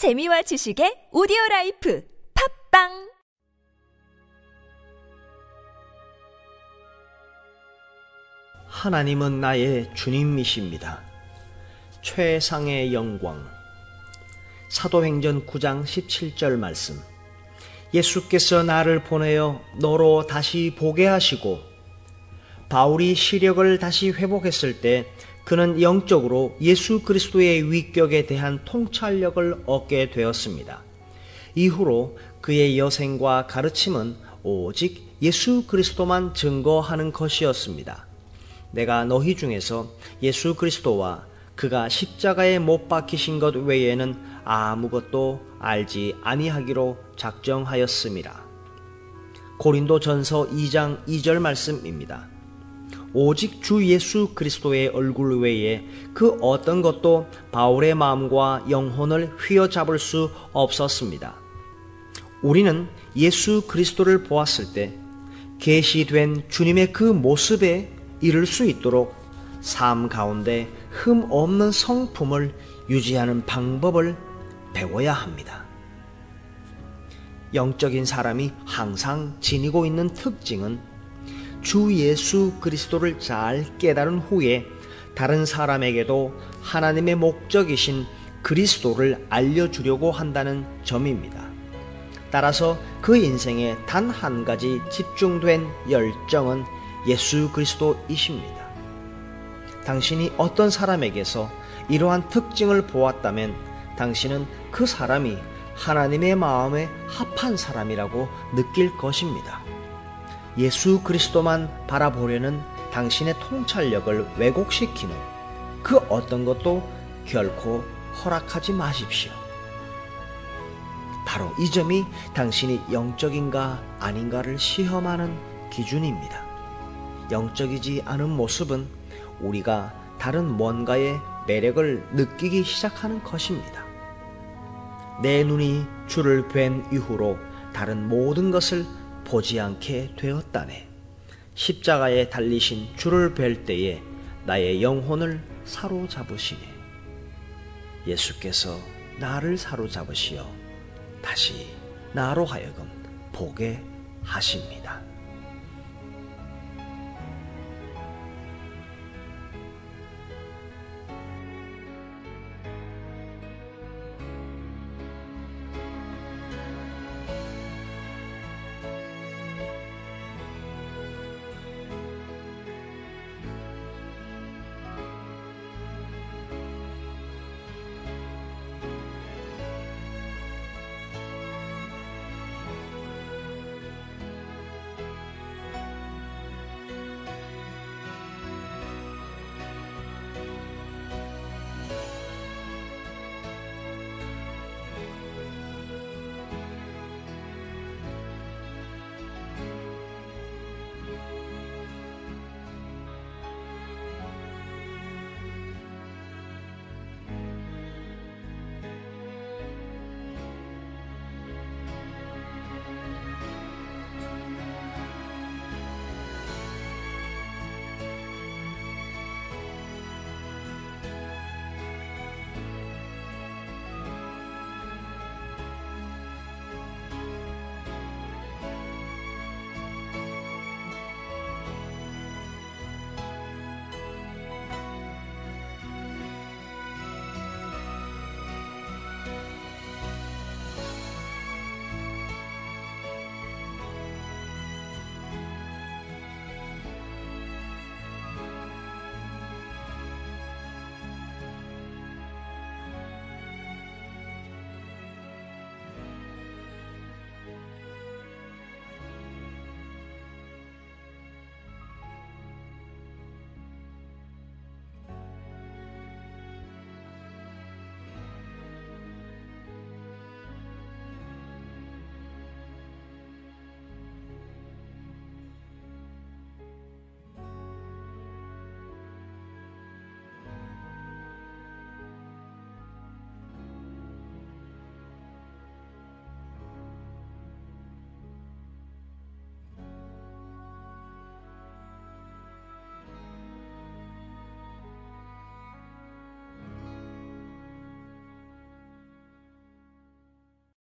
재미와 지식의 오디오 라이프 팟빵 하나님은 나의 주님이십니다. 최상의 영광. 사도행전 9장 17절 말씀. 예수께서 나를 보내어 너로 다시 보게 하시고 바울이 시력을 다시 회복했을 때 그는 영적으로 예수 그리스도의 위격에 대한 통찰력을 얻게 되었습니다. 이후로 그의 여생과 가르침은 오직 예수 그리스도만 증거하는 것이었습니다. 내가 너희 중에서 예수 그리스도와 그가 십자가에 못 박히신 것 외에는 아무것도 알지 아니하기로 작정하였습니다. 고린도 전서 2장 2절 말씀입니다. 오직 주 예수 그리스도의 얼굴 외에 그 어떤 것도 바울의 마음과 영혼을 휘어잡을 수 없었습니다. 우리는 예수 그리스도를 보았을 때 계시된 주님의 그 모습에 이룰 수 있도록 삶 가운데 흠 없는 성품을 유지하는 방법을 배워야 합니다. 영적인 사람이 항상 지니고 있는 특징은 주 예수 그리스도를 잘 깨달은 후에 다른 사람에게도 하나님의 목적이신 그리스도를 알려주려고 한다는 점입니다. 따라서 그 인생에 단 한 가지 집중된 열정은 예수 그리스도이십니다. 당신이 어떤 사람에게서 이러한 특징을 보았다면 당신은 그 사람이 하나님의 마음에 합한 사람이라고 느낄 것입니다. 예수 그리스도만 바라보려는 당신의 통찰력을 왜곡시키는 그 어떤 것도 결코 허락하지 마십시오. 바로 이 점이 당신이 영적인가 아닌가를 시험하는 기준입니다. 영적이지 않은 모습은 우리가 다른 뭔가의 매력을 느끼기 시작하는 것입니다. 내 눈이 주를 뵌 이후로 다른 모든 것을 보지 않게 되었다네. 십자가에 달리신 주를 뵐 때에 나의 영혼을 사로잡으시네. 예수께서 나를 사로잡으시어 다시 나로 하여금 보게 하십니다.